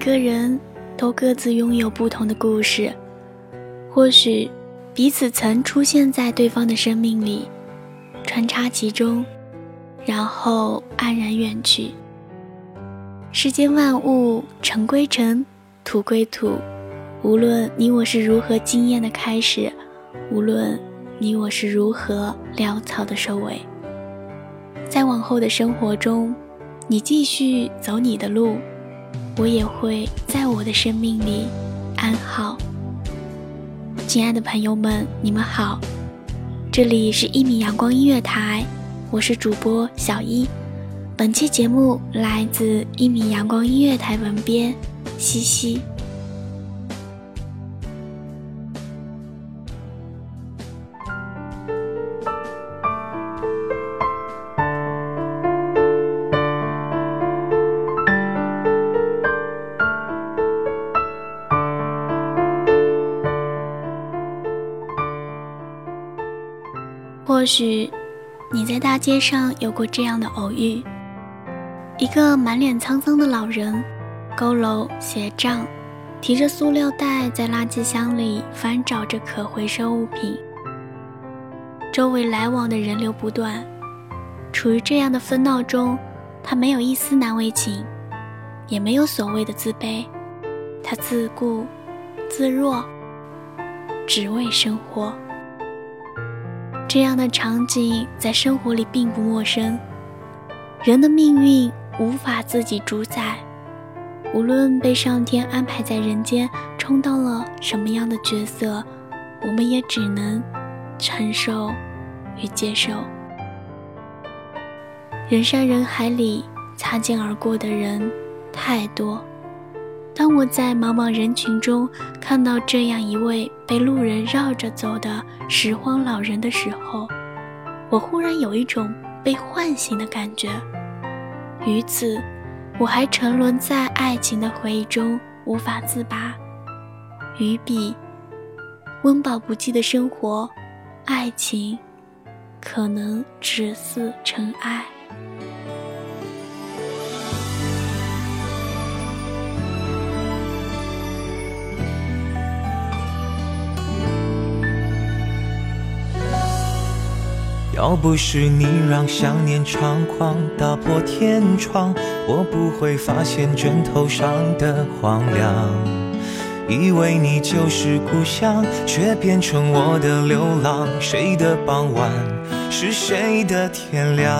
个人都各自拥有不同的故事，或许彼此曾出现在对方的生命里，穿插其中，然后黯然远去。世间万物，尘归尘，土归土，无论你我是如何惊艳的开始，无论你我是如何潦草的收尾，在往后的生活中，你继续走你的路。我也会在我的生命里安好。亲爱的朋友们，你们好，这里是一米阳光音乐台，我是主播小一。本期节目来自一米阳光音乐台文编西西。或许你在大街上有过这样的偶遇：一个满脸沧桑的老人，佝偻斜杖，提着塑料袋在垃圾箱里翻找着可回收物品。周围来往的人流不断，处于这样的纷闹中，他没有一丝难为情，也没有所谓的自卑，他自顾自若，只为生活。这样的场景在生活里并不陌生。人的命运无法自己主宰，无论被上天安排在人间，充当了什么样的角色，我们也只能承受与接受。人山人海里擦肩而过的人太多。当我在茫茫人群中看到这样一位被路人绕着走的拾荒老人的时候，我忽然有一种被唤醒的感觉。于此，我还沉沦在爱情的回忆中无法自拔。于彼，温饱不济的生活，爱情可能只似尘埃。要不是你让想念猖狂打破天窗，我不会发现枕头上的荒凉。以为你就是故乡，却变成我的流浪。谁的傍晚是谁的天亮？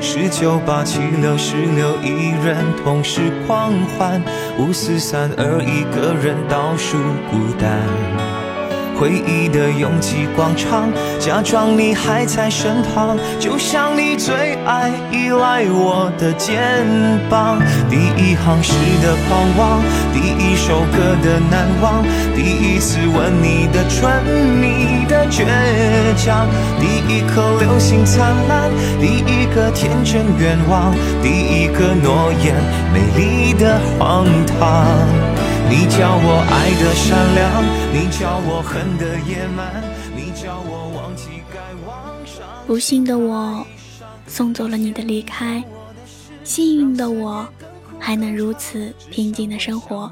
十九八七六十六，一人同时狂欢。五四三二，一个人倒数孤单。回忆的拥挤广场，假装你还在身旁，就像你最爱依赖我的肩膀。第一行诗的狂妄，第一首歌的难忘，第一次吻你的唇，你的倔强，第一颗流星灿烂，第一个天真愿望，第一个诺言，美丽的荒唐。你叫我爱的善良，你叫我恨的野蛮，你叫我忘记该忘上。不幸的我，送走了你的离开；幸运的我，还能如此平静的生活。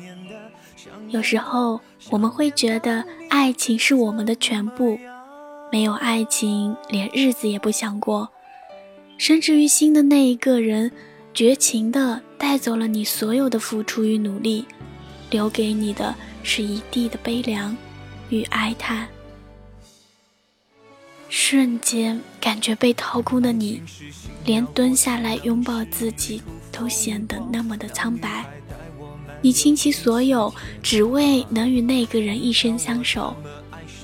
有时候我们会觉得爱情是我们的全部，没有爱情，连日子也不想过。甚至于心的那一个人，绝情的带走了你所有的付出与努力。留给你的是一地的悲凉与哀叹。瞬间感觉被掏空的你，连蹲下来拥抱自己都显得那么的苍白。你倾其所有，只为能与那个人一生相守。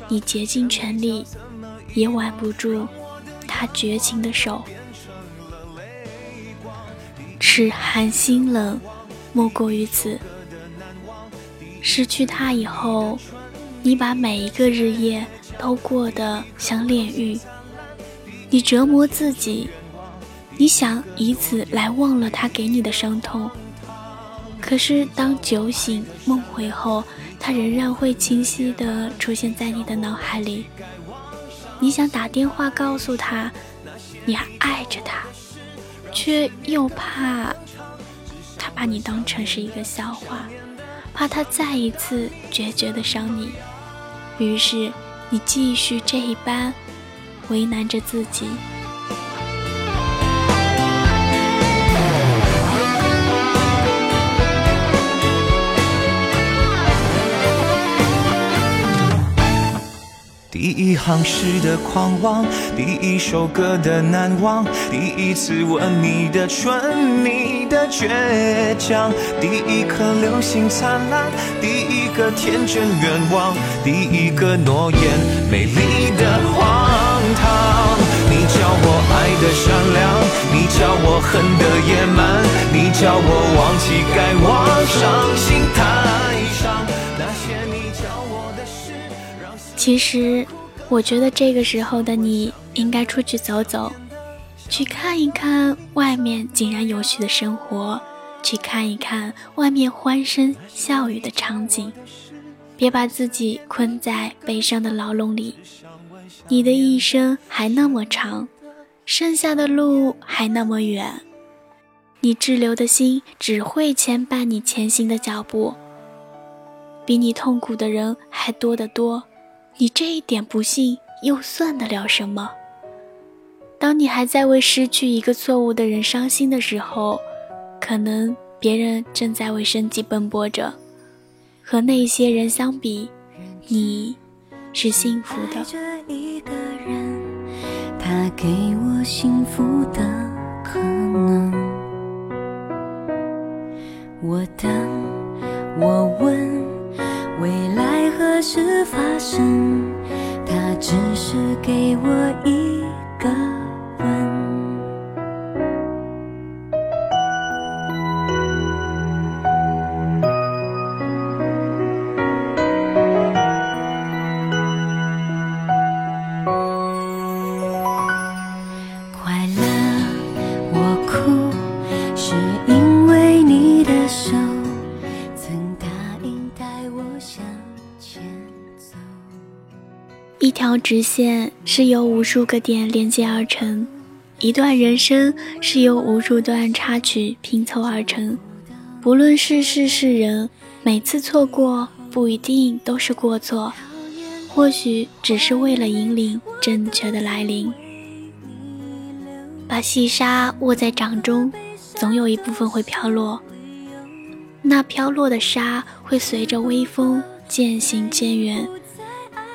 你竭尽全力，也挽不住他绝情的手。齿寒心冷，莫过于此。失去他以后，你把每一个日夜都过得像炼狱。你折磨自己，你想以此来忘了他给你的伤痛。可是当酒醒梦回后，他仍然会清晰地出现在你的脑海里。你想打电话告诉他，你还爱着他，却又怕他把你当成是一个笑话。怕他再一次决绝的伤你，于是你继续这一般为难着自己。第一行诗的狂妄，第一首歌的难忘，第一次吻你的唇，你的倔强，第一颗流星灿烂，第一个天真愿望，第一个诺言，美丽的荒唐。你叫我爱的善良，你叫我恨的野蛮，你叫我忘记该忘伤心太伤。那些你教我的事，让其实。我觉得这个时候的你应该出去走走，去看一看外面井然有序的生活，去看一看外面欢声笑语的场景，别把自己困在悲伤的牢笼里。你的一生还那么长，剩下的路还那么远，你滞留的心只会牵绊你前行的脚步，比你痛苦的人还多得多。你这一点不幸又算得了什么？当你还在为失去一个错误的人伤心的时候，可能别人正在为生计奔波着。和那些人相比，你是幸福的。他给我幸福的可能。我等，我问。未来何时发生？他只是给我一个。条直线是由无数个点连接而成，一段人生是由无数段插曲拼凑而成。不论是事是人，每次错过不一定都是过错，或许只是为了引领正确的来临。把细沙握在掌中，总有一部分会飘落。那飘落的沙会随着微风渐行渐远。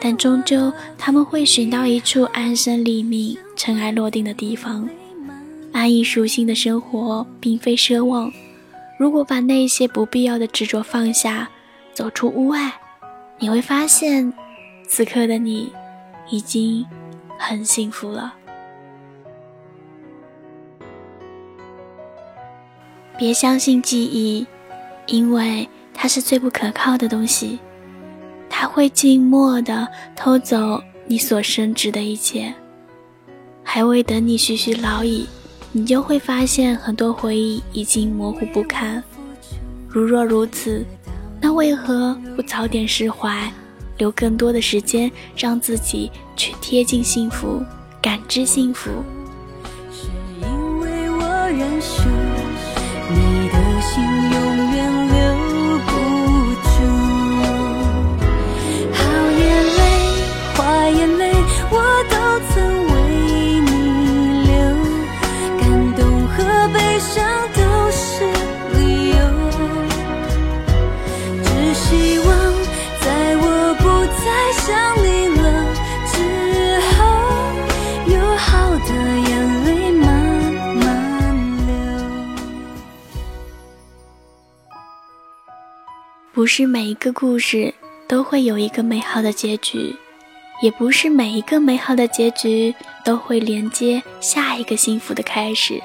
但终究，他们会寻到一处安身立命、尘埃落定的地方。安逸舒心的生活并非奢望。如果把那些不必要的执着放下，走出屋外，你会发现，此刻的你已经很幸福了。别相信记忆，因为它是最不可靠的东西，它会静默地偷走你所深知的一切。还未等你徐徐老矣，你就会发现很多回忆已经模糊不堪。如若如此，那为何不早点释怀？留更多的时间，让自己去贴近幸福，感知幸福。是因为我认识，你的心永不是每一个故事都会有一个美好的结局，也不是每一个美好的结局都会连接下一个幸福的开始。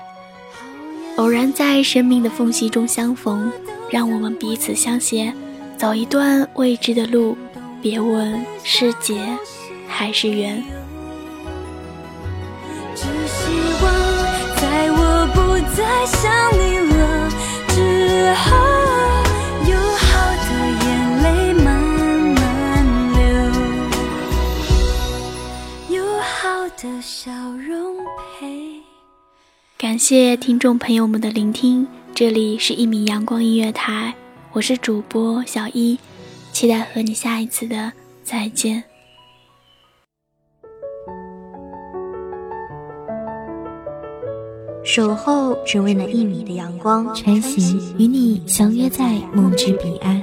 偶然在生命的缝隙中相逢，让我们彼此相携，走一段未知的路。别问是劫还是缘。只希望在我不再想的笑容陪。感谢听众朋友们的聆听，这里是一米阳光音乐台，我是主播小一，期待和你下一次的再见。守候只为那一米的阳光，穿行与你相约在梦之彼岸。